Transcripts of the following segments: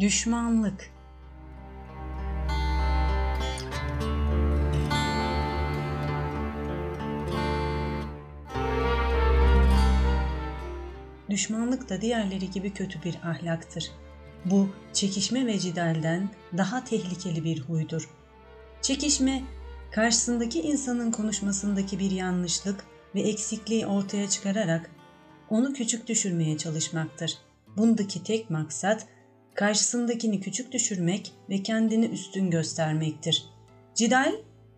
Düşmanlık Düşmanlık da diğerleri gibi kötü bir ahlaktır. Bu çekişme ve cidalden daha tehlikeli bir huydur. Çekişme, karşısındaki insanın konuşmasındaki bir yanlışlık ve eksikliği ortaya çıkararak onu küçük düşürmeye çalışmaktır. Bundaki tek maksat karşısındakini küçük düşürmek ve kendini üstün göstermektir. Cidal,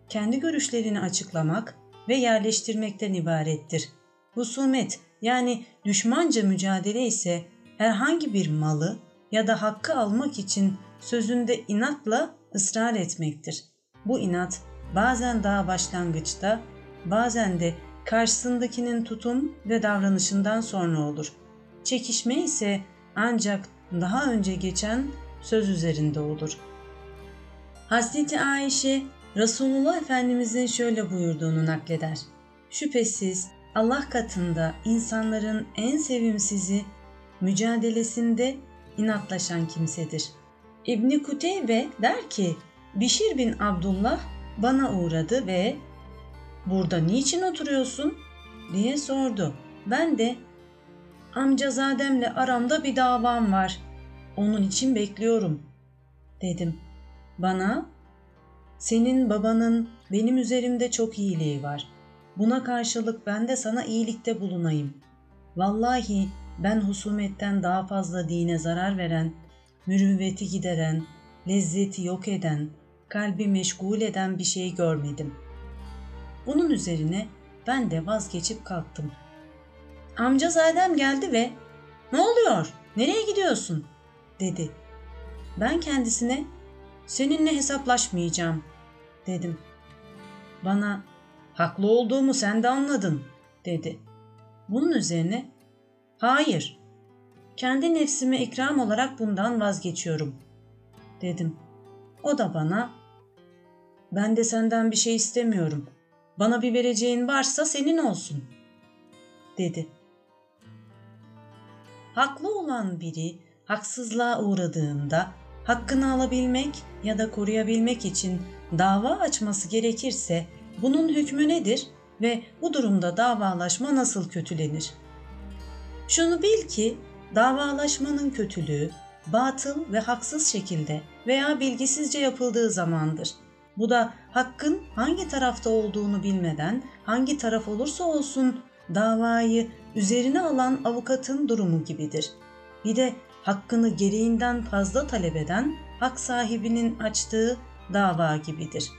kendi görüşlerini açıklamak ve yerleştirmekten ibarettir. Husumet yani düşmanca mücadele ise herhangi bir malı ya da hakkı almak için sözünde inatla ısrar etmektir. Bu inat bazen daha başlangıçta, bazen de karşısındakinin tutum ve davranışından sonra olur. Çekişme ise ancak daha önce geçen söz üzerinde olur. Hazreti Ayşe Resulullah Efendimizin şöyle buyurduğunu nakleder. Şüphesiz Allah katında insanların en sevimsizi mücadelesinde inatlaşan kimsedir. İbni Kuteybe der ki Bişir bin Abdullah bana uğradı ve burada niçin oturuyorsun diye sordu. Ben de amcazademle aramda bir davam var. Onun için bekliyorum dedim. Bana senin babanın benim üzerimde çok iyiliği var. Buna karşılık ben de sana iyilikte bulunayım. Vallahi ben husumetten daha fazla dine zarar veren, mürüvveti gideren, lezzeti yok eden, kalbi meşgul eden bir şey görmedim. Bunun üzerine ben de vazgeçip kalktım. Amca Zadem geldi ve ''Ne oluyor? Nereye gidiyorsun?'' dedi. Ben kendisine ''Seninle hesaplaşmayacağım.'' dedim. Bana ''Haklı olduğumu sen de anladın.'' dedi. Bunun üzerine ''Hayır, kendi nefsime ikram olarak bundan vazgeçiyorum.'' dedim. O da bana ''Ben de senden bir şey istemiyorum. Bana bir vereceğin varsa senin olsun.'' dedi. Haklı olan biri haksızlığa uğradığında hakkını alabilmek ya da koruyabilmek için dava açması gerekirse bunun hükmü nedir ve bu durumda davalaşma nasıl kötülenir? Şunu bil ki davalaşmanın kötülüğü batıl ve haksız şekilde veya bilgisizce yapıldığı zamandır. Bu da hakkın hangi tarafta olduğunu bilmeden hangi taraf olursa olsun davayı üzerine alan avukatın durumu gibidir. Bir de hakkını gereğinden fazla talep eden hak sahibinin açtığı dava gibidir.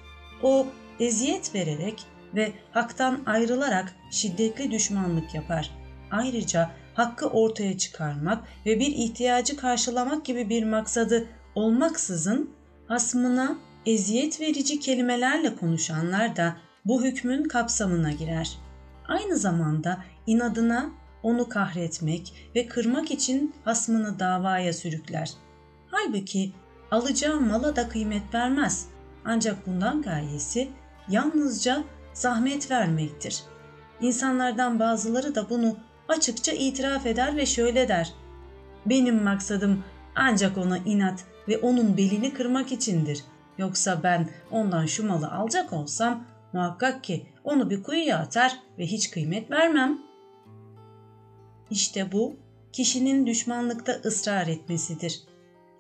O eziyet vererek ve haktan ayrılarak şiddetli düşmanlık yapar. Ayrıca hakkı ortaya çıkarmak ve bir ihtiyacı karşılamak gibi bir maksadı olmaksızın hasmına eziyet verici kelimelerle konuşanlar da bu hükmün kapsamına girer. Aynı zamanda inadına onu kahretmek ve kırmak için hasmını davaya sürükler. Halbuki alacağı mala da kıymet vermez. Ancak bundan gayesi yalnızca zahmet vermektir. İnsanlardan bazıları da bunu açıkça itiraf eder ve şöyle der. Benim maksadım ancak ona inat ve onun belini kırmak içindir. Yoksa ben ondan şu malı alacak olsam muhakkak ki onu bir kuyuya atar ve hiç kıymet vermem. İşte bu kişinin düşmanlıkta ısrar etmesidir.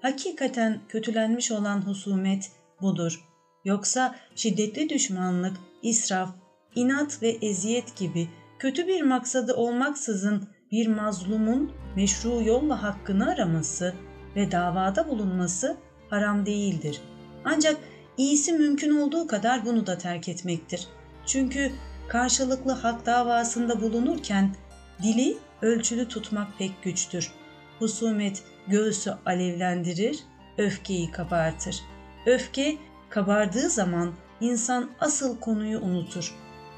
Hakikaten kötülenmiş olan husumet budur. Yoksa şiddetli düşmanlık, israf, inat ve eziyet gibi kötü bir maksadı olmaksızın bir mazlumun meşru yolla hakkını araması ve davada bulunması haram değildir. Ancak iyisi mümkün olduğu kadar bunu da terk etmektir. Çünkü karşılıklı hak davasında bulunurken dili ölçülü tutmak pek güçtür. Husumet göğsü alevlendirir, öfkeyi kabartır. Öfke kabardığı zaman insan asıl konuyu unutur.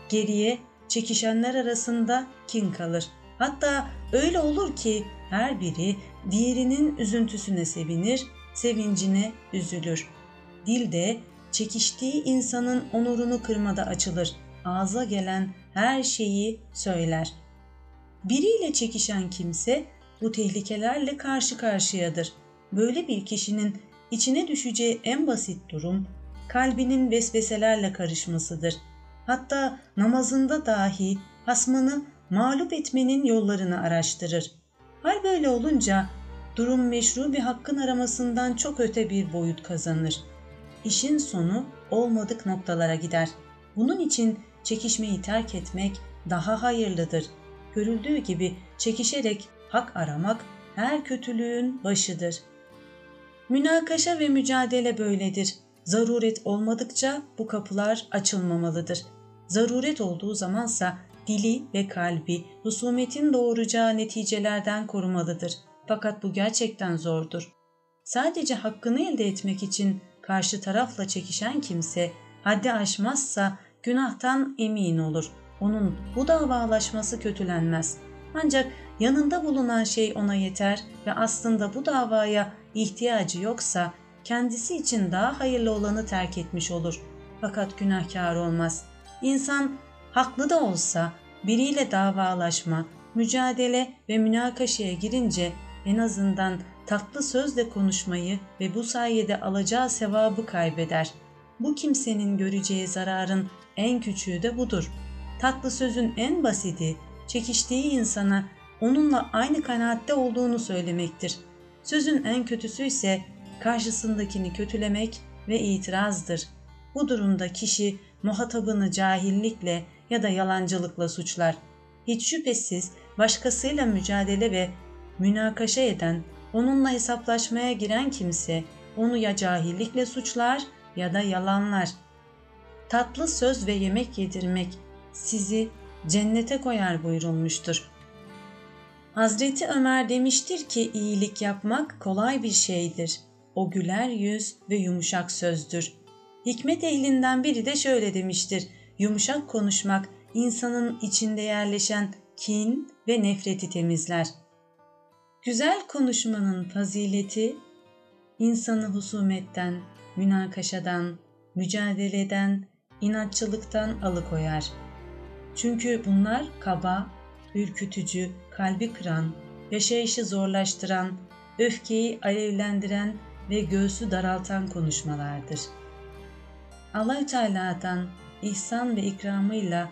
Geriye çekişenler arasında kin kalır. Hatta öyle olur ki her biri diğerinin üzüntüsüne sevinir, sevincine üzülür. Dilde çekiştiği insanın onurunu kırmada açılır. Ağza gelen her şeyi söyler. Biriyle çekişen kimse bu tehlikelerle karşı karşıyadır. Böyle bir kişinin içine düşeceği en basit durum kalbinin vesveselerle karışmasıdır. Hatta namazında dahi hasmını mağlup etmenin yollarını araştırır. Hal böyle olunca durum meşru bir hakkın aramasından çok öte bir boyut kazanır. İşin sonu olmadık noktalara gider. Bunun için çekişmeyi terk etmek daha hayırlıdır. Görüldüğü gibi çekişerek hak aramak her kötülüğün başıdır. Münakaşa ve mücadele böyledir. Zaruret olmadıkça bu kapılar açılmamalıdır. Zaruret olduğu zamansa dili ve kalbi husumetin doğuracağı neticelerden korumalıdır. Fakat bu gerçekten zordur. Sadece hakkını elde etmek için karşı tarafla çekişen kimse haddi aşmazsa günahtan emin olur. Onun bu davalaşması kötülenmez. Ancak yanında bulunan şey ona yeter ve aslında bu davaya ihtiyacı yoksa kendisi için daha hayırlı olanı terk etmiş olur. Fakat günahkar olmaz. İnsan haklı da olsa biriyle davalaşma, mücadele ve münakaşaya girince en azından tatlı sözle konuşmayı ve bu sayede alacağı sevabı kaybeder. Bu kimsenin göreceği zararın en küçüğü de budur. Tatlı sözün en basiti, çekiştiği insana onunla aynı kanaatte olduğunu söylemektir. Sözün en kötüsü ise karşısındakini kötülemek ve itirazdır. Bu durumda kişi muhatabını cahillikle ya da yalancılıkla suçlar. Hiç şüphesiz başkasıyla mücadele ve münakaşa eden, onunla hesaplaşmaya giren kimse onu ya cahillikle suçlar ya da yalanlar. Tatlı söz ve yemek yedirmek sizi cennete koyar buyurulmuştur. Hazreti Ömer demiştir ki iyilik yapmak kolay bir şeydir. O güler yüz ve yumuşak sözdür. Hikmet ehlinden biri de şöyle demiştir. Yumuşak konuşmak insanın içinde yerleşen kin ve nefreti temizler. Güzel konuşmanın fazileti insanı husumetten, münakaşadan, mücadeleden, inatçılıktan alıkoyar. Çünkü bunlar kaba, ürkütücü, kalbi kıran, yaşayışı zorlaştıran, öfkeyi alevlendiren ve göğsü daraltan konuşmalardır. Allah Teala'dan ihsan ve ikramıyla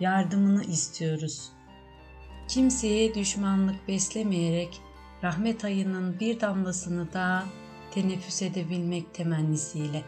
yardımını istiyoruz. Kimseye düşmanlık beslemeyerek rahmet ayının bir damlasını daha teneffüs edebilmek temennisiyle.